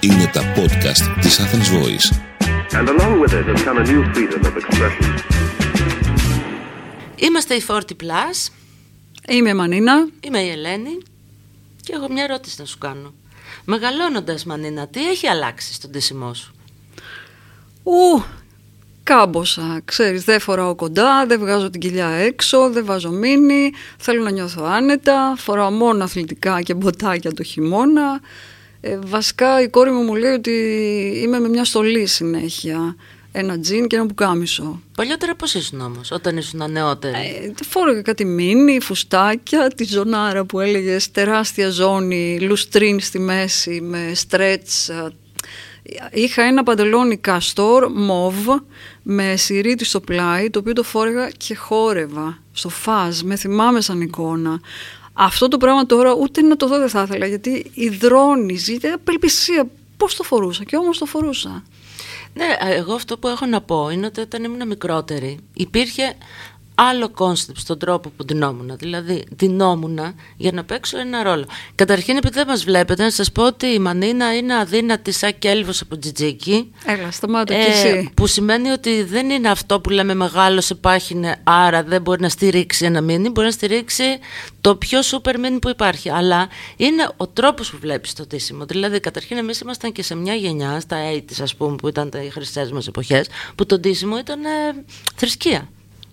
Είναι τα podcast της Athens Voice. And along with it has come a new freedom of expression. Είμαστε η 40 Plus, Είμαι η Μανίνα. είμαι η Ελένη και έχω μια ερώτηση να σου κάνω. Μεγαλώνοντας Μανίνα, τι έχει αλλάξει στον τεσιμό σου; Ου, κάμποσα. Ξέρεις, δεν φοράω κοντά, δεν βγάζω την κοιλιά έξω, δεν βάζω μίνι, θέλω να νιώθω άνετα, φοράω μόνο αθλητικά και μποτάκια το χειμώνα. Ε, βασικά η κόρη μου μου λέει ότι είμαι με μια στολή συνέχεια. Ένα τζιν και ένα πουκάμισο. Παλιότερα πώς ήσουν όμως, όταν ήσουν νεότερη; Ε, φόραγα κάτι μίνι, φουστάκια, τη ζωνάρα που έλεγες τεράστια ζώνη, λουστρίν στη μέση με στρέτς. Ε, Είχα ένα παντελόνι καστόρ μοβ με σιρήτη στο πλάι, το οποίο το φόρεγα και χόρευα στο φάζ, με θυμάμαι σαν εικόνα. Αυτό το πράγμα τώρα ούτε να το δω δεν θα ήθελα, γιατί ιδρώνει, ζήτησε απελπισία. Πώς το φορούσα και όμως το φορούσα. Ναι, εγώ αυτό που έχω να πω είναι ότι όταν ήμουν μικρότερη υπήρχε άλλο concept στον τρόπο που ντυνόμουν. Δηλαδή, ντυνόμουν για να παίξω ένα ρόλο. Καταρχήν, επειδή δεν μας βλέπετε, να σας πω ότι η Μανίνα είναι αδύνατη σαν κέλυφος από τζιτζίκι. Έλα, σταμάτα Ε, κι εσύ. που σημαίνει ότι δεν είναι αυτό που λέμε μεγάλωσε πάχυνε, άρα δεν μπορεί να στηρίξει ένα μίνι, μπορεί να στηρίξει το πιο σούπερ μίνι που υπάρχει. Αλλά είναι ο τρόπος που βλέπεις το τίσιμο. Δηλαδή, καταρχήν, εμείς ήμασταν και σε μια γενιά, στα 80s, ας πούμε, που ήταν οι χρυσές μας εποχές, που το τίσιμο ήταν ε, θρησκεία.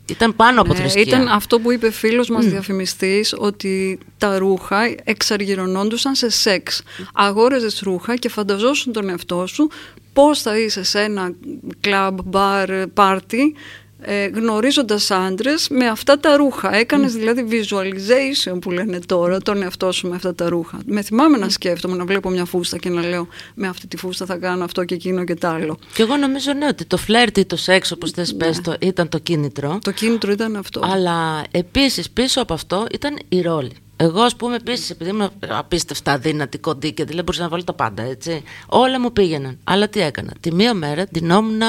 Ήταν πάνω από Ναι, θρησκεία. ήταν αυτό που είπε φίλος μας διαφημιστής ότι τα ρούχα εξαργυρωνόντουσαν σε σεξ. Αγόρεζες ρούχα και φανταζόσουν τον εαυτό σου πώς θα είσαι σε ένα κλαμπ, μπαρ, πάρτι ε, γνωρίζοντας άντρες με αυτά τα ρούχα. Έκανες δηλαδή visualization που λένε τώρα τον εαυτό σου με αυτά τα ρούχα. Με θυμάμαι να σκέφτομαι να βλέπω μια φούστα και να λέω με αυτή τη φούστα θα κάνω αυτό και εκείνο και τ' άλλο. Και εγώ νομίζω ναι, ότι το φλερτ ή το σεξ, όπως θες πες το, ήταν το κίνητρο. Το κίνητρο ήταν αυτό. Αλλά επίσης πίσω από αυτό ήταν η ρόλη. Εγώ, ας πούμε, επίσης, επειδή ήμουν απίστευτα αδύνατη, κοντή και δεν μπορούσα να βάλω τα πάντα, έτσι. Όλα μου πήγαιναν. Αλλά τι έκανα. Τη μία μέρα ντυνόμουν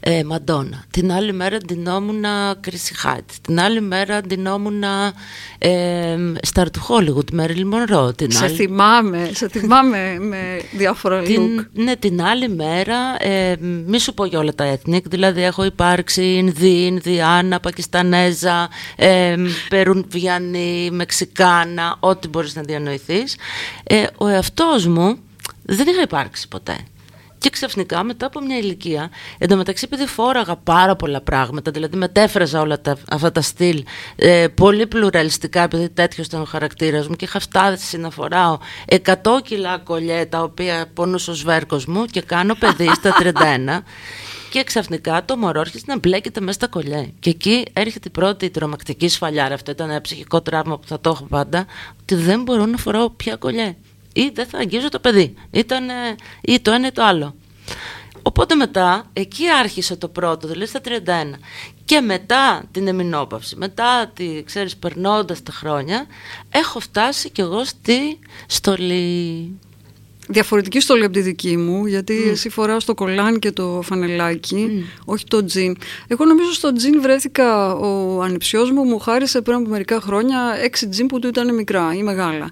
ε, Μαντόνα. Την άλλη μέρα ντυνόμουν Κρίση Χάιτ. Την άλλη μέρα ντυνόμουν ε, Σταρ του Χόλιγουτ, Μέριλ Μονρό. Την Σε άλλη... θυμάμαι, σε θυμάμαι με διάφορα look. Την, ναι, την άλλη μέρα, ε, μη σου πω για όλα τα ethnic, δηλαδή έχω υπάρξει Ινδί, Ινδιάνα, Πακιστανέζα, ε, Περουμβιανή, Μεξικάνα, ό,τι μπορείς να διανοηθείς. Ε, ο εαυτός μου δεν είχα υπάρξει ποτέ. Και ξαφνικά μετά από μια ηλικία, εντωμεταξύ επειδή φόραγα πάρα πολλά πράγματα, δηλαδή μετέφραζα όλα τα, αυτά τα στυλ ε, πολύ πλουραλιστικά, επειδή τέτοιο ήταν ο χαρακτήρας μου και είχα φτάσει να φοράω 100 κιλά κολλιέ τα οποία πονούσε ο σβέρκος μου και κάνω παιδί στα 31. Και ξαφνικά το μωρό άρχισε να μπλέκεται μέσα στα κολλιέ. Και εκεί έρχεται η πρώτη τρομακτική σφαλιάρα. Αυτό ήταν ένα ψυχικό τραύμα που θα το έχω πάντα. Ότι δεν μπορώ να φοράω πια κολλιέ. Ή δεν θα αγγίζω το παιδί. Ήταν ή το ένα ή το άλλο. Οπότε μετά, εκεί άρχισε το πρώτο, δηλαδή στα 31. Και μετά την εμεινόπαυση, μετά, τη, ξέρεις, περνώντας τα χρόνια, έχω φτάσει κι εγώ στη στολή. Διαφορετική στολή από τη δική μου, γιατί εσύ φοράς το κολάν και το φανελάκι, όχι το τζιν. Εγώ νομίζω στο τζιν βρέθηκα, ο ανιψιός μου μου χάρισε πριν από μερικά χρόνια έξι τζιν που του ήταν μικρά ή μεγάλα.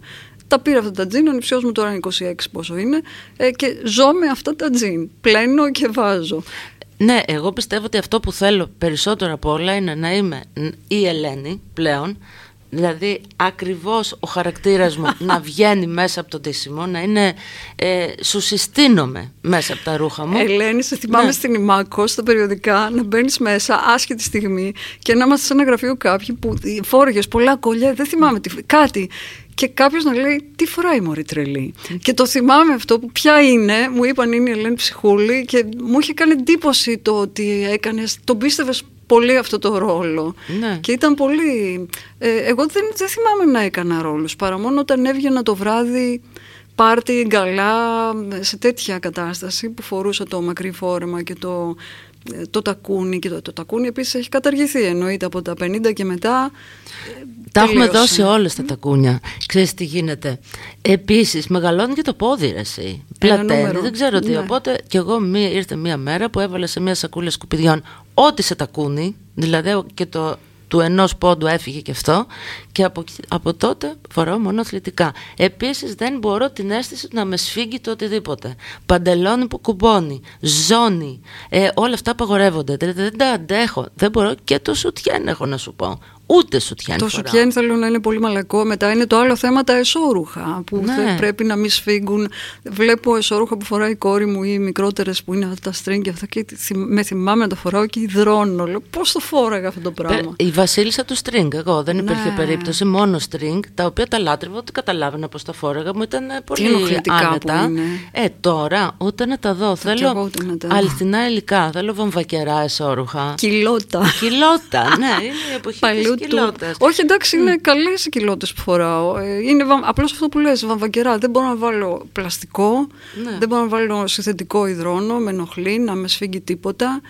Τα πήρα αυτά τα τζιν, ο ανιψιός μου τώρα είναι 26 πόσο είναι ε, και ζω με αυτά τα τζιν. Πλένω και βάζω. Ναι, εγώ πιστεύω ότι αυτό που θέλω περισσότερο από όλα είναι να είμαι η Ελένη πλέον, Δηλαδή ακριβώς ο χαρακτήρας μου να βγαίνει μέσα από το τίσιμο, να είναι, ε, σου συστήνομαι μέσα από τα ρούχα μου. Ελένη, σε θυμάμαι Ναι. στην Ιμάκο, στα περιοδικά, να μπαίνεις μέσα άσχετη στιγμή και να είμαστε σε ένα γραφείο κάποιοι που φόρεγε πολλά κολλιά, δεν θυμάμαι τι, κάτι. Και κάποιος να λέει, Τι φοράει η Μωρή τρελή. Και το θυμάμαι αυτό που ποια είναι, μου είπαν είναι η Ελένη Ψυχούλη και μου είχε κάνει εντύπωση το ότι έκανες, τον πίστευες πολύ αυτό το ρόλο. Ναι. Και ήταν πολύ. Ε, εγώ δεν, δεν θυμάμαι να έκανα ρόλους παρά μόνο όταν έβγαινα το βράδυ πάρτι, γκαλά, σε τέτοια κατάσταση που φορούσα το μακρύ φόρεμα και το, ε, το τακούνι. Και το, το τακούνι επίσης έχει καταργηθεί, εννοείται από τα 50 και μετά. ε, Τα έχουμε τελείωσε. δώσει όλες τα τακούνια. Ξέρεις τι γίνεται. Επίσης μεγαλώνει και το πόδι ρε εσύ. Πλαταίνει, νούμερο. δεν ξέρω τι. Ναι. Οπότε κι εγώ μία, ήρθε μία μέρα που έβαλα σε μία σακούλα σκουπιδιών ό,τι σε τακούνι. Δηλαδή και το του ενός πόντου έφυγε και αυτό και από, από τότε φοράω μόνο αθλητικά. Επίσης δεν μπορώ την αίσθηση να με σφίγγει το οτιδήποτε. Παντελόνι που κουμπώνει, ζώνη, ε, όλα αυτά απαγορεύονται. Δηλαδή δεν τα αντέχω. Δεν μπορώ και το σουτιέν έχω να σου πω. Ούτε σουτιέν Το φοράω. σουτιέν θέλω να είναι πολύ μαλακό. Μετά είναι το άλλο θέμα τα εσώρουχα που Ναι. θε- πρέπει να μην σφίγγουν. Βλέπω εσώρουχα που φοράει η κόρη μου ή οι μικρότερες που είναι αυτά τα string και αυτά και θυ- με θυμάμαι να τα φοράω και υδρώνω. Λέω πώς το φόραγα αυτό το πράγμα; Πε- Η Βασίλισσα του string, εγώ δεν υπήρχε Ναι. περίπτωση, μόνο string, τα οποία τα λάτρευα, ότι καταλάβαινα πώς τα φόραγα, μου ήταν ε, πολύ ενοχλητικά που άνετα. είναι. Ε, τώρα ούτε να τα δω. κι εγώ θέλω ούτε να τα δω. αληθινά υλικά, θέλω βαμβακερά εσώρουχα. Κιλότα. Κιλότα, ναι, είναι η εποχή Παλιού της του. κιλότας. Όχι, εντάξει, είναι καλές οι κοιλότε που φοράω. Ε, Είναι βα... απλώς αυτό που λες, βαμβακερά. Δεν μπορώ να βάλω πλαστικό, Ναι. δεν μπορώ να βάλω συνθετικό υδρόνο, με ενοχλεί, να με σφίγγει τίποτα.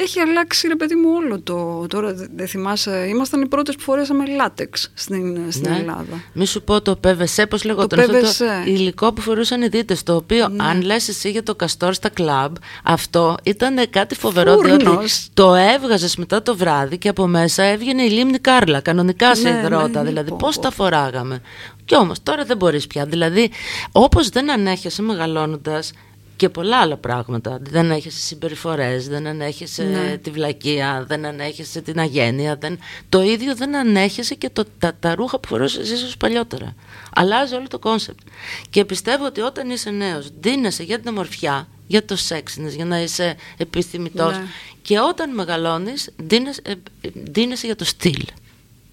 Έχει αλλάξει, ρε παιδί μου, όλο το. Τώρα δεν δεν θυμάσαι, ήμασταν οι πρώτες που φορέσαμε λάτεξ στην, στην Ναι. Ελλάδα. Μη σου πω το PVC, πώς λεγόταν Το αυτό το PVC. υλικό που φορούσαν οι δίτες, το οποίο Ναι. αν λες εσύ για το καστόρ στα κλαμπ, αυτό ήταν κάτι φοβερό, Φούρνος. διότι το έβγαζες μετά το βράδυ και από μέσα έβγαινε η λίμνη Κάρλα, κανονικά σε Ναι, υδρότα, ναι, δηλαδή πω, πώς πω. τα φοράγαμε. Κι όμως τώρα δεν μπορείς πια, δηλαδή όπως δεν ανέχεσαι μεγαλώνοντας, και πολλά άλλα πράγματα. Δεν ανέχεσαι συμπεριφορές, δεν ανέχεσαι Ναι. τη βλακεία, δεν ανέχεσαι την αγένεια. Δεν... Το ίδιο δεν ανέχεσαι και το, τα, τα ρούχα που φορούσες ίσως παλιότερα. Αλλάζει όλο το concept. Και πιστεύω ότι όταν είσαι νέος, ντύνεσαι για την ομορφιά, για το sexiness, για να είσαι επιθυμητός. Ναι. Και όταν μεγαλώνεις, ντύνεσαι, ε, ε, ντύνεσαι για το στυλ.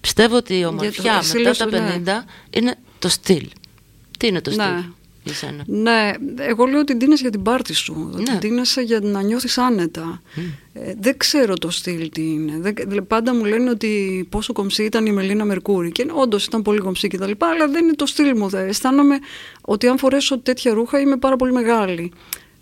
Πιστεύω ότι η ομορφιά εσύ μετά λες, τα 50 ναι. είναι το στυλ. Τι είναι το Ναι. στυλ για σένα; Ναι, εγώ λέω ότι ντύνεσαι για την πάρτη σου. Ναι. Ναι. Ντύνεσαι για να νιώθεις άνετα. Ε, δεν ξέρω το στυλ τι είναι. Δεν, δηλαδή, πάντα μου λένε ότι πόσο κομψή ήταν η Μελίνα Μερκούρη. Και όντως ήταν πολύ κομψή κτλ. Αλλά δεν είναι το στυλ μου. Δεν. Αισθάνομαι ότι αν φορέσω τέτοια ρούχα είμαι πάρα πολύ μεγάλη.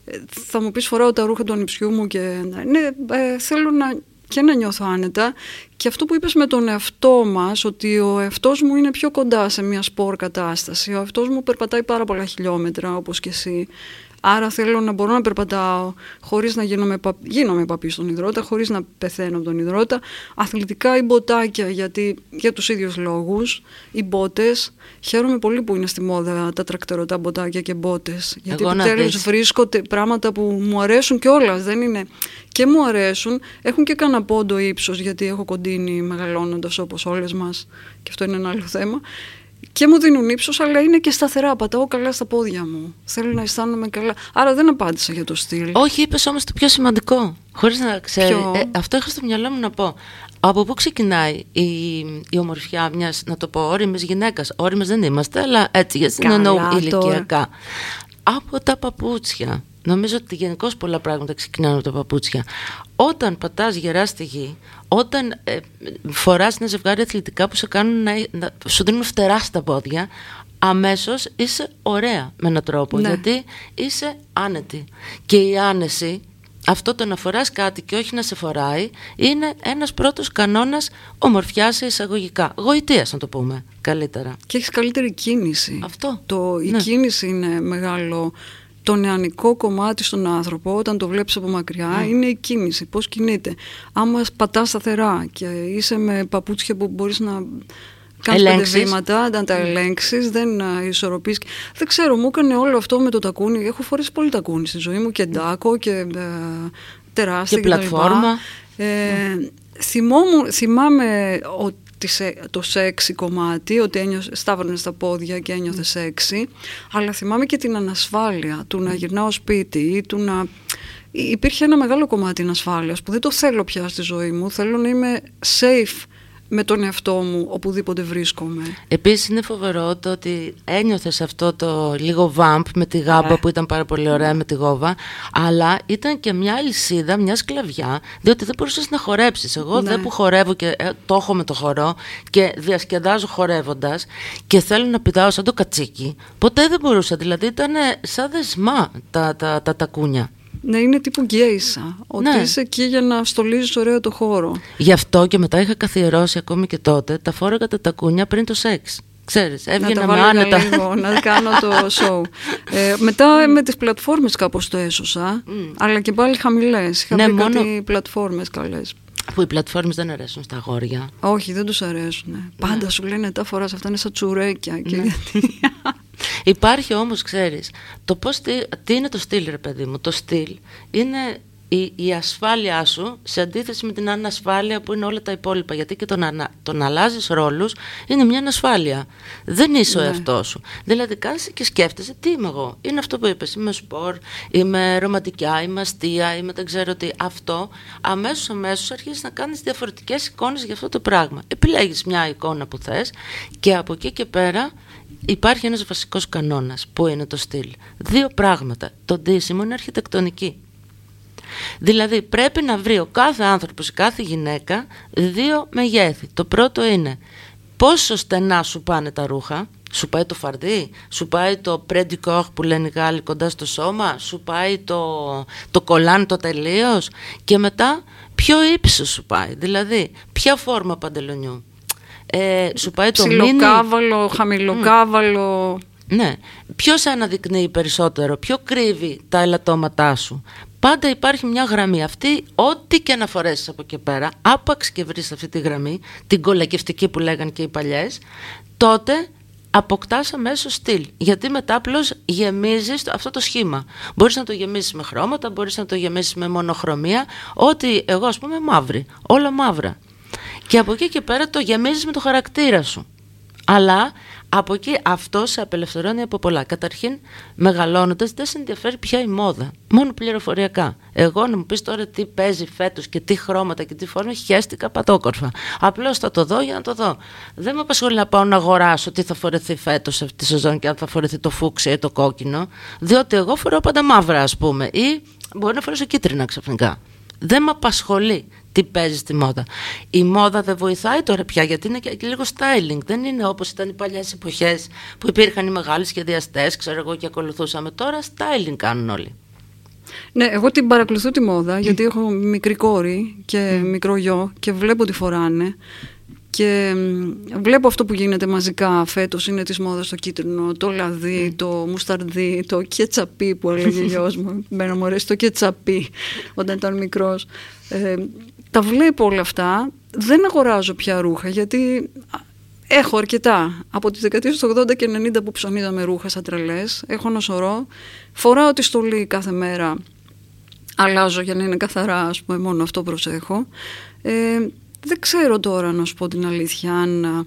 Ε, θα μου πεις φοράω τα ρούχα του ανιψιού μου και ναι, ε, θέλω να, και να νιώθω άνετα. Και αυτό που είπες με τον εαυτό μας, ότι ο εαυτός μου είναι πιο κοντά σε μια σπορ κατάσταση. Ο εαυτός μου περπατάει πάρα πολλά χιλιόμετρα όπως και εσύ. Άρα θέλω να μπορώ να περπατάω χωρίς να γίνομαι, πα- γίνομαι παπί στον υδρότα, χωρίς να πεθαίνω από τον υδρότα. Αθλητικά ή μποτάκια, γιατί για τους ίδιους λόγους, οι μπότες. Χαίρομαι πολύ που είναι στη μόδα τα τρακτερωτά μποτάκια και μπότες. Γιατί Εγώ να επιτέλους δεις. βρίσκω τε- πράγματα που μου αρέσουν κιόλα. Δεν είναι. Και μου αρέσουν. Έχουν και κανένα πόντο ύψος, γιατί έχω κοντίνει μεγαλώνοντας όπως όλες μας. Και αυτό είναι ένα άλλο θέμα. Και μου δίνουν ύψος, αλλά είναι και σταθερά. Πατάω καλά στα πόδια μου. Θέλω να αισθάνομαι καλά. Άρα δεν απάντησα για το στυλ. Όχι, είπες όμως το πιο σημαντικό. Χωρίς να ξέρει. Ποιο; Ε, αυτό είχα στο μυαλό μου να πω. Από πού ξεκινάει η, η ομορφιά μιας, να το πω, όρημη γυναίκας; Όριμες δεν είμαστε, αλλά έτσι για να Καλά εννοώ τώρα. ηλικιακά. Από τα παπούτσια. Νομίζω ότι γενικώς πολλά πράγματα ξεκινάνε από τα παπούτσια. Όταν πατάς γερά στη γη, όταν ε, φοράς ένα ζευγάρι αθλητικά που σε κάνουν να, να σου δίνουν φτερά στα πόδια, αμέσως είσαι ωραία με έναν τρόπο. Ναι. Γιατί είσαι άνετη. Και η άνεση, αυτό το να φοράς κάτι και όχι να σε φοράει, είναι ένας πρώτος κανόνας ομορφιάς σε εισαγωγικά. Γοητείας να το πούμε καλύτερα. Και έχεις καλύτερη κίνηση. Αυτό. Το, η Ναι. κίνηση είναι μεγάλο. Το νεανικό κομμάτι στον άνθρωπο, όταν το βλέπεις από μακριά, Ναι. είναι η κίνηση. Πώς κινείται. Άμα πατάς σταθερά και είσαι με παπούτσια που μπορείς να κάνεις πέντε Ελέγξεις. βήματα, να τα ελέγξεις, δεν α, ισορροπείς. Δεν ξέρω, μου έκανε όλο αυτό με το τακούνι. Έχω φορέσει πολύ τακούνι στη ζωή μου και ντάκο και ε, τεράστια Και κτλ. πλατφόρμα. Ε, θυμόμουν, θυμάμαι ότι σε- το σεξι κομμάτι, ότι ένιωσε, σταύρωνε στα πόδια και ένιωθες σεξι, αλλά θυμάμαι και την ανασφάλεια του να γυρνάω σπίτι ή του να... Υπήρχε ένα μεγάλο κομμάτι ανασφάλειας που δεν το θέλω πια στη ζωή μου. Θέλω να είμαι safe με τον εαυτό μου οπουδήποτε βρίσκομαι. Επίσης είναι φοβερό το ότι ένιωθες αυτό το λίγο βάμπ με τη γάμπα Ε. που ήταν πάρα πολύ ωραία με τη γόβα αλλά ήταν και μια αλυσίδα, μια σκλαβιά διότι δεν μπορούσες να χορέψεις εγώ Ναι. δεν που χορεύω και ε, το έχω με το χορό και διασκεδάζω χορεύοντας και θέλω να πηδάω σαν το κατσίκι ποτέ δεν μπορούσα, δηλαδή ήταν σαν δεσμά τα, τα, τα τακούνια Να είναι τύπου γκέισα. Ότι Ναι. είσαι εκεί για να στολίζεις ωραίο το χώρο. Γι' αυτό και μετά είχα καθιερώσει ακόμη και τότε τα φόραγα τα τακούνια πριν το σεξ. Ξέρεις, να έβγαινα τα με βάλω άνετα. λίγο, να κάνω το show. Ε, μετά με τις πλατφόρμες κάπως το έσωσα, αλλά και πάλι χαμηλές. Είχα Ναι, βρει μόνο- κάτι πλατφόρμες καλές. Που οι πλατφόρμες δεν αρέσουν στα αγόρια. Όχι, δεν τους αρέσουν. Πάντα σου λένε τα φοράς αυτά είναι σαν τσουρέκια. Και γιατί... Υπάρχει όμως, ξέρεις, το πώς, τι, τι είναι το στυλ ρε παιδί μου. Το στυλ είναι η, η ασφάλειά σου σε αντίθεση με την ανασφάλεια που είναι όλα τα υπόλοιπα. Γιατί και το να, το να αλλάζεις ρόλους είναι μια ανασφάλεια. Δεν είσαι ο Ναι. εαυτός σου. Δηλαδή, κάθεσαι και σκέφτεσαι τι είμαι εγώ. Είναι αυτό που είπες. Είμαι σπορ, είμαι ρομαντικά, είμαι αστεία, είμαι δεν ξέρω τι. Αυτό αμέσως αμέσως αρχίζεις να κάνεις διαφορετικές εικόνες για αυτό το πράγμα. Επιλέγεις μια εικόνα που θες και από εκεί και πέρα υπάρχει ένας βασικός κανόνας που είναι το στυλ. Δύο πράγματα. Το ντύσιμο είναι αρχιτεκτονική. Δηλαδή πρέπει να βρει ο κάθε άνθρωπος, η κάθε γυναίκα δύο μεγέθη. Το πρώτο είναι πόσο στενά σου πάνε τα ρούχα, σου πάει το φαρδί, σου πάει το πρέντικοχ που λένε οι Γάλλοι κοντά στο σώμα, σου πάει το, το κολάν το τελείως και μετά ποιο ύψος σου πάει, δηλαδή ποια φόρμα παντελονιού. Ε, σου πάει το μίνι, Ψιλοκάβαλο, χαμηλοκάβαλο. Ναι. Ποιος σε αναδεικνύει περισσότερο, ποιο κρύβει τα ελαττώματά σου. Πάντα υπάρχει μια γραμμή. Αυτή, ό,τι και να φορέσεις από εκεί πέρα, άπαξ και βρεις αυτή τη γραμμή, την κολακευτική που λέγαν και οι παλιές, τότε αποκτάς αμέσως στυλ. Γιατί μετά απλώς γεμίζεις αυτό το σχήμα. Μπορείς να το γεμίσεις με χρώματα, μπορείς να το γεμίσεις με μονοχρωμία. Ό,τι εγώ, ας πούμε, μαύρη. Όλα μαύρα. Και από εκεί και πέρα το γεμίζεις με το χαρακτήρα σου. Αλλά από εκεί αυτός σε απελευθερώνει από πολλά. Καταρχήν, μεγαλώνοντας, δεν σε ενδιαφέρει πια η μόδα. Μόνο πληροφοριακά. Εγώ να μου πεις τώρα τι παίζει φέτος και τι χρώματα και τι φόρμα, χαίστηκα πατόκορφα. Απλώς θα το δω για να το δω. Δεν με απασχολεί να πάω να αγοράσω τι θα φορεθεί φέτος αυτή τη σεζόν και αν θα φορεθεί το φούξι ή το κόκκινο. Διότι εγώ φοράω πάντα μαύρα, ας πούμε. Ή μπορεί να φορέσω κίτρινα ξαφνικά. Δεν με απασχολεί τι παίζει στη μόδα. Η μόδα δεν βοηθάει τώρα πια γιατί είναι και, και λίγο styling. Δεν είναι όπως ήταν οι παλιές εποχές που υπήρχαν οι μεγάλοι σχεδιαστές, ξέρω εγώ, και ακολουθούσαμε. Τώρα styling κάνουν όλοι. Ναι, εγώ την παρακολουθώ τη μόδα γιατί έχω μικρή κόρη και μικρό γιο και βλέπω τι φοράνε. Και μ, βλέπω αυτό που γίνεται μαζικά φέτος είναι της μόδας το κίτρινο, το λαδί, το μουσταρδί, το κετσαπί που έλεγε ο γιος μου. Μένα μου αρέσει το κετσαπί όταν ήταν μικρός. Ε, τα βλέπω όλα αυτά. Δεν αγοράζω πια ρούχα γιατί α, έχω αρκετά. Από τις δεκαετίες του 80 και 90 που ψωνίδαμε ρούχα σαν τρελές. Έχω ένα σωρό. Φοράω τη στολή κάθε μέρα αλλάζω για να είναι καθαρά, ας πούμε, μόνο αυτό προσέχω. Ε, δεν ξέρω τώρα να σου πω την αλήθεια αν α,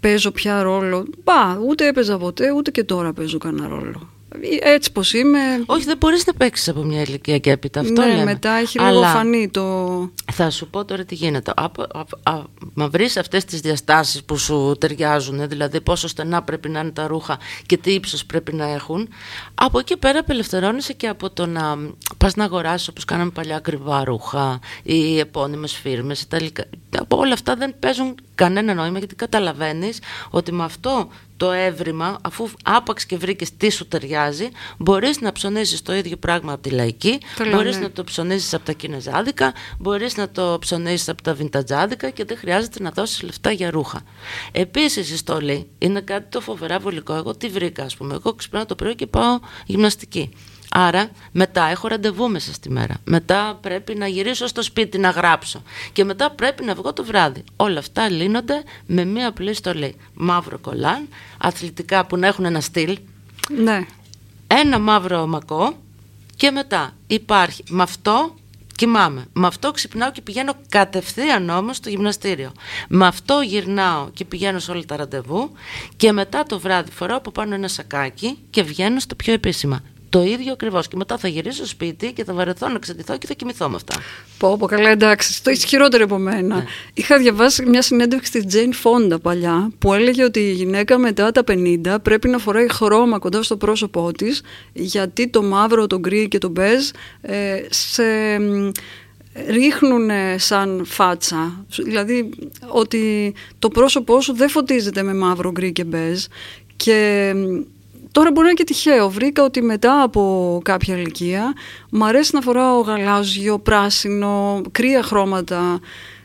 παίζω πια ρόλο. Μπα, ούτε έπαιζα ποτέ, ούτε και τώρα παίζω κανένα ρόλο. Ε, Έτσι πως είμαι, Όχι, δεν μπορείς να παίξεις από μια ηλικία και έπειτα. Αυτό ναι, λέμε. μετά έχει Αλλά λίγο φανεί το... Θα σου πω τώρα τι γίνεται. Από, από, α, μα βρεις αυτές τις διαστάσεις που σου ταιριάζουν, δηλαδή πόσο στενά πρέπει να είναι τα ρούχα και τι ύψος πρέπει να έχουν. Από εκεί πέρα απελευθερώνεσαι και από το να πας να αγοράσεις όπως κάναμε παλιά ακριβά ρούχα ή επώνυμες φίρμες. Από όλα αυτά δεν παίζουν κανένα νόημα γιατί καταλαβαίνεις ότι με αυτό το έβριμα, αφού άπαξ και βρήκες τι σου ταιριάζει, μπορείς να ψωνίσει το ίδιο πράγμα από τη λαϊκή, Καλά, μπορείς ναι. να το ψωνίσει από τα κινεζάδικα, μπορείς να το ψωνίσει από τα βιντατζάδικα και δεν χρειάζεται να δώσεις λεφτά για ρούχα. Επίσης, η στολή είναι κάτι το φοβερά βολικό. Εγώ τι βρήκα, ας πούμε. Εγώ ξυπνάω το πρωί και πάω γυμναστική. Άρα μετά έχω ραντεβού μέσα στη μέρα. Μετά πρέπει να γυρίσω στο σπίτι να γράψω. Και μετά πρέπει να βγω το βράδυ. Όλα αυτά λύνονται με μία απλή στολή. Μαύρο κολάν, αθλητικά που να έχουν ένα στυλ, Ναι, ένα μαύρο μακό και μετά υπάρχει με αυτό κοιμάμαι. Με αυτό ξυπνάω και πηγαίνω κατευθείαν όμως στο γυμναστήριο. Με αυτό γυρνάω και πηγαίνω σε όλα τα ραντεβού και μετά το βράδυ φοράω από πάνω ένα σακάκι και βγαίνω στο πιο επίσημα. Το ίδιο ακριβώς. Και μετά θα γυρίσω στο σπίτι και θα βαρεθώ να ξεντυθώ και θα κοιμηθώ με αυτά. πω πω καλά εντάξει, το είσαι χειρότερο από μένα. Ναι. Είχα διαβάσει μια συνέντευξη της Jane Fonda παλιά που έλεγε ότι η γυναίκα μετά τα 50 πρέπει να φοράει χρώμα κοντά στο πρόσωπό της γιατί το μαύρο, το γκρι και το μπεζ ε, σε μ, ρίχνουν σαν φάτσα. Δηλαδή ότι το πρόσωπό σου δεν φωτίζεται με μαύρο, γκρι και μπεζ και μ, Τώρα μπορεί να είναι και τυχαίο. Βρήκα ότι μετά από κάποια ηλικία μου αρέσει να φοράω γαλάζιο, πράσινο, κρύα χρώματα.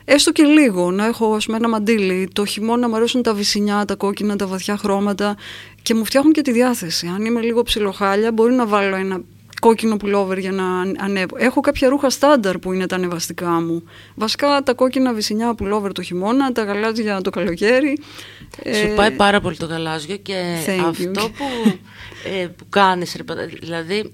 Έστω και λίγο, να έχω ας πούμε, ένα μαντίλι. Το χειμώνα μου αρέσουν τα βυσινιά, τα κόκκινα, τα βαθιά χρώματα και μου φτιάχνουν και τη διάθεση. Αν είμαι λίγο ψιλοχάλια, μπορεί να βάλω ένα κόκκινο πουλόβερ για να ανέβω. Έχω κάποια ρούχα στάνταρ που είναι τα ανεβαστικά μου. Βασικά τα κόκκινα βυσινιά πουλόβερ το χειμώνα, τα γαλάζια το καλοκαίρι. Σου Ε, πάει πάρα πολύ το γαλάζιο και Thank you. αυτό που, ε, που κάνεις, ρε, παιδε- δηλαδή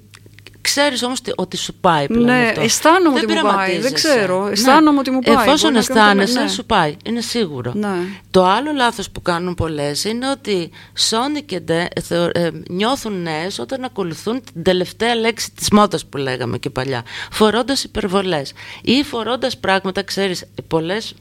ξέρεις όμως τι- ότι σου πάει πλέον Ναι, αυτό. αισθάνομαι Δεν ότι μου πάει, δεν πειραματίζεσαι. ξέρω. Αισθάνομαι ότι μου πάει. Εφόσον Μπορεί να κάνω αισθάνεσαι, ναι. σου πάει. Είναι σίγουρο. Ναι. Το άλλο λάθος που κάνουν πολλές είναι ότι σώνικενται, ε, θεω- ε, νιώθουν νέες όταν ακολουθούν την τελευταία λέξη της μόδας που λέγαμε και παλιά. Φορώντας υπερβολές ή φορώντας πράγματα, ξέρεις, πολλές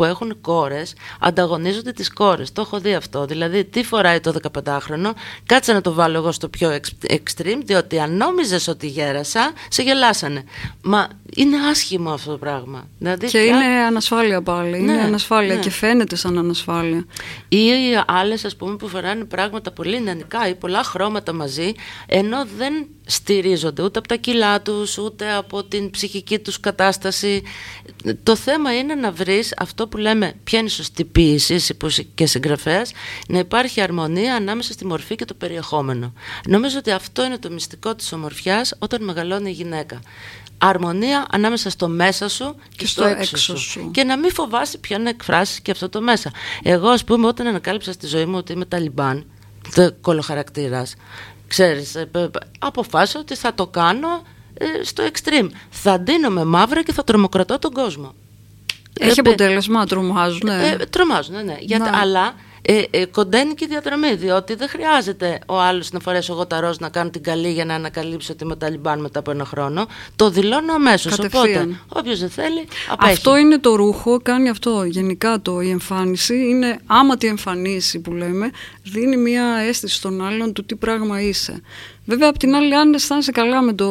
που έχουν κόρες ανταγωνίζονται τις κόρες. Το έχω δει αυτό. Δηλαδή, τι φοράει το 15χρονο, κάτσε να το βάλω εγώ στο πιο εξ- extreme, διότι αν νόμιζες ότι γέρασα, σε γελάσανε. Μα είναι άσχημο αυτό το πράγμα. Δηλαδή, Και πια- είναι ανασφάλεια πάλι. είναι Ναι, ανασφάλεια ναι. και φαίνεται σαν ανασφάλεια. Ή άλλες, ας πούμε, που φοράνε πράγματα πολύ νεανικά ή πολλά χρώματα μαζί, ενώ δεν στηρίζονται ούτε από τα κιλά τους, ούτε από την ψυχική τους κατάσταση. Το θέμα είναι να βρεις αυτό που λέμε ποια είναι η σωστή ποιήση εσύ που είσαι και συγγραφέας, να υπάρχει αρμονία ανάμεσα στη μορφή και το περιεχόμενο. Νομίζω ότι αυτό είναι το μυστικό της ομορφιάς όταν μεγαλώνει η γυναίκα. Αρμονία ανάμεσα στο μέσα σου και, στο, έξω, σου. Και να μην φοβάσαι πια να εκφράσεις και αυτό το μέσα. Εγώ, ας πούμε, όταν ανακάλυψα στη ζωή μου ότι είμαι Ταλιμπάν, κολοχαρακτήρας, ξέρεις, αποφάσισα ότι θα το κάνω ε, στο extreme. Θα ντύνομαι μαύρα και θα τρομοκρατώ τον κόσμο. Έχει Ε, αποτέλεσμα, τρομάζουν. Ναι. ε, τρομάζουν, ναι, ναι. Γιατί, Ναι. Αλλά ε, ε, κοντένει και η διαδρομή, διότι δεν χρειάζεται ο άλλος να φορέσω εγώ τα ροζ να κάνω την καλή για να ανακαλύψω ότι είμαι Ταλιμπάν μετά από ένα χρόνο. Το δηλώνω αμέσως. Κατευθείαν. Οπότε, όποιος δεν θέλει, απέχει. Αυτό είναι το ρούχο, κάνει αυτό. Γενικά το, η εμφάνιση είναι άμα τη εμφανίσει που λέμε, δίνει μια αίσθηση στον άλλον του τι πράγμα είσαι. Βέβαια, απ' την άλλη, αν αισθάνεσαι καλά με το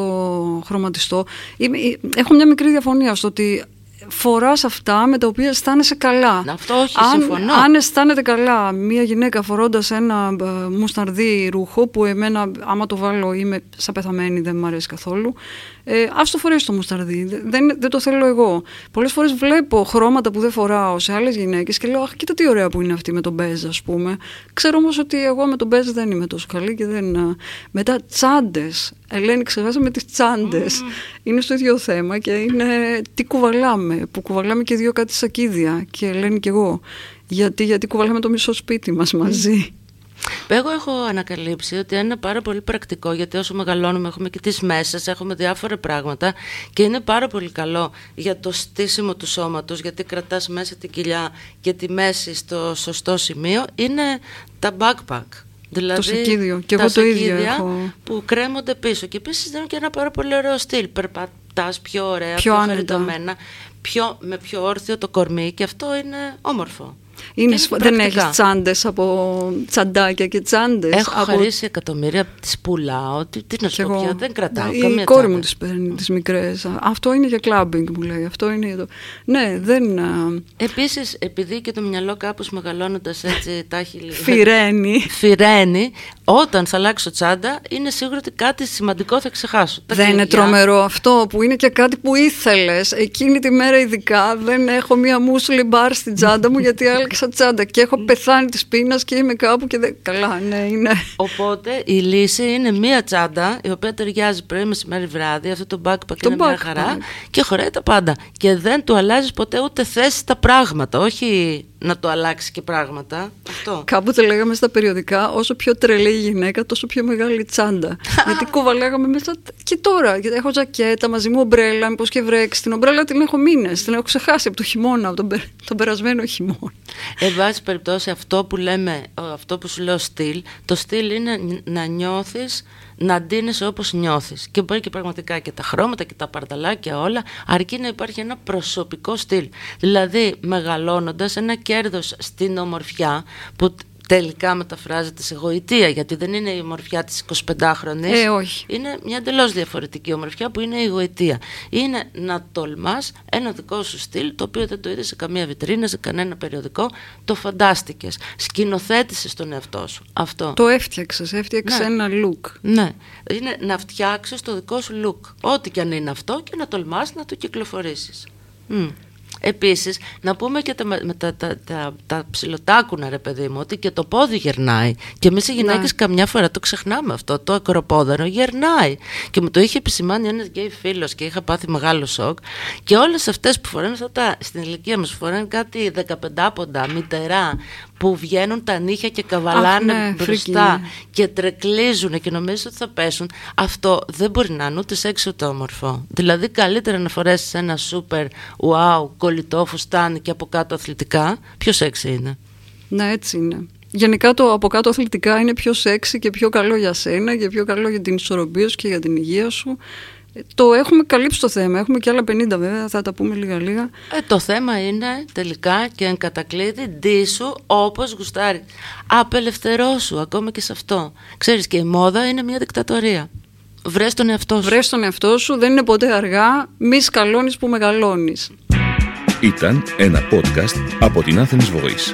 χρωματιστό, είμαι- ε, έχω μια μικρή διαφωνία στο ότι φοράς αυτά με τα οποία αισθάνεσαι καλά. Αυτό όχι, αν, συμφωνώ. Αν αισθάνεται καλά μια γυναίκα φορώντας ένα ε, μουσταρδί ρούχο που εμένα άμα το βάλω είμαι σαν πεθαμένη δεν μου αρέσει καθόλου ε, ας το φορέσει το μουσταρδί. Δεν, δεν το θέλω εγώ. Πολλές φορές βλέπω χρώματα που δεν φοράω σε άλλες γυναίκες και λέω αχ κοίτα τι ωραία που είναι αυτή με τον μπέζ ας πούμε. Ξέρω όμως ότι εγώ με τον μπέζ δεν είμαι τόσο καλή και δεν α, μετά τσάντες. Ελένη ξεχάσαμε τις τσάντες. Είναι στο ίδιο θέμα και είναι τι κουβαλάμε που κουβαλάμε και δύο κάτι σακίδια. Και Ελένη και εγώ γιατί, γιατί κουβαλάμε το μισό σπίτι μας μαζί Εγώ έχω ανακαλύψει ότι είναι πάρα πολύ πρακτικό γιατί όσο μεγαλώνουμε έχουμε και τις μέσες, έχουμε διάφορα πράγματα και είναι πάρα πολύ καλό για το στήσιμο του σώματος γιατί κρατάς μέσα την κοιλιά και τη μέση στο σωστό σημείο είναι τα backpack. Δηλαδή, σακίδιο. Και τα εγώ το ίδιο σακίδια έχω. που κρέμονται πίσω και επίσης δίνουν και ένα πάρα πολύ ωραίο στυλ. Περπατάς πιο ωραία, Πιο πιο, άνετα. χαριτωμένα, πιο, με πιο όρθιο το κορμί και αυτό είναι όμορφο. Είναι, Και σφα- δεν πρακτικά. έχεις τσάντες από τσαντάκια και τσάντες Έχω από... χαρίσει εκατομμύρια, τις πουλάω, τι, τι να Κι σου πω εγώ. πια, δεν κρατάω Η καμία κόρη τσάντα. μου τις παίρνει, τις μικρές. Αυτό είναι για κλάμπινγκ μου λέει. Αυτό είναι για το... Ναι, δεν... α, Επίσης, επειδή και το μυαλό κάπως μεγαλώνοντας έτσι τάχει λίγο... Φυρένει. Φυρένει, όταν θα αλλάξω τσάντα, είναι σίγουρο ότι κάτι σημαντικό θα ξεχάσω. Τα Δεν είναι κλειδιά. τρομερό αυτό που είναι και κάτι που ήθελες. Εκείνη τη μέρα ειδικά δεν έχω μία μουσουλη μπαρ στην τσάντα μου γιατί άλλαξα τσάντα και έχω πεθάνει της πείνας και είμαι κάπου και δεν... Καλά, ναι, είναι... Οπότε η λύση είναι μία τσάντα η οποία ταιριάζει πρωί, μεσημέρι, βράδυ. Αυτό το backpack Το είναι μια backpack. χαρά και χωράει τα πάντα. Και δεν του αλλάζεις ποτέ ούτε θέση τα πράγματα. Όχι να το αλλάξει και πράγματα. Αυτό. Κάποτε λέγαμε στα περιοδικά, όσο πιο τρελή η γυναίκα, τόσο πιο μεγάλη η τσάντα. γιατί κουβαλάγαμε μέσα. Και τώρα, γιατί έχω ζακέτα μαζί μου, ομπρέλα, μήπως και βρέξει. Την ομπρέλα την έχω μήνες. Την έχω ξεχάσει από το χειμώνα, από τον, πε- τον περασμένο χειμώνα. Εν πάση περιπτώσει αυτό που λέμε, ο- αυτό που σου λέω στυλ, το στυλ είναι ν- να νιώθεις, να ντύνεσαι όπως νιώθεις. Και μπορεί και πραγματικά και τα χρώματα και τα παρταλάκια όλα, αρκεί να υπάρχει ένα προσωπικό στυλ. Δηλαδή μεγαλώνοντας ένα κέρδος στην ομορφιά που τ- τελικά μεταφράζεται σε γοητεία, γιατί δεν είναι η ομορφιά της 25χρονης. Ε, όχι. Είναι μια εντελώς διαφορετική ομορφιά που είναι η γοητεία. Είναι να τολμάς ένα δικό σου στυλ, το οποίο δεν το είδες σε καμία βιτρίνα, σε κανένα περιοδικό, το φαντάστηκες. Σκηνοθέτησες τον εαυτό σου. Αυτό. Το έφτιαξες, έφτιαξες Ναι. ένα look. Ναι. Είναι να φτιάξεις το δικό σου look. Ό,τι και αν είναι αυτό και να τολμάς να το κυκλοφορήσεις. Μμ. Επίσης, να πούμε και τα, με τα, τα, τα, τα ψηλοτάκουνα, ρε παιδί μου, ότι και το πόδι γερνάει. Και εμείς οι γυναίκες Ναι. καμιά φορά το ξεχνάμε αυτό. Το ακροπόδαρο γερνάει. Και μου το είχε επισημάνει ένας γκέι φίλος και είχα πάθει μεγάλο σοκ. Και όλες αυτές που φοράνε αυτά τα, στην ηλικία μας, που φοράνε κάτι 15ποντα, μυτερά, που βγαίνουν τα νύχια και καβαλάνε Αχ, ναι, μπροστά φρίκη είναι. και τρεκλίζουν και νομίζεις ότι θα πέσουν, αυτό δεν μπορεί να είναι ούτε σεξ ούτε όμορφο. Δηλαδή καλύτερα να φορέσεις ένα σούπερ wow, κολλητό φουστάνι και από κάτω αθλητικά, πιο σεξι είναι. Ναι, έτσι είναι. Γενικά το από κάτω αθλητικά είναι πιο σεξι και πιο καλό για σένα και πιο καλό για την ισορροπία σου και για την υγεία σου. Ε, Το έχουμε καλύψει το θέμα. Έχουμε και άλλα 50 βέβαια, θα τα πούμε λίγα-λίγα. Ε, το θέμα είναι τελικά και εν κατακλείδη ντύσου όπως γουστάρεις. Απελευθερώσου ακόμα και σε αυτό. Ξέρεις και η μόδα είναι μια δικτατορία. Βρες τον εαυτό σου. Βρες τον εαυτό σου, δεν είναι ποτέ αργά. Μη σκαλώνεις που μεγαλώνεις. Ήταν ένα podcast από την Athens Voice.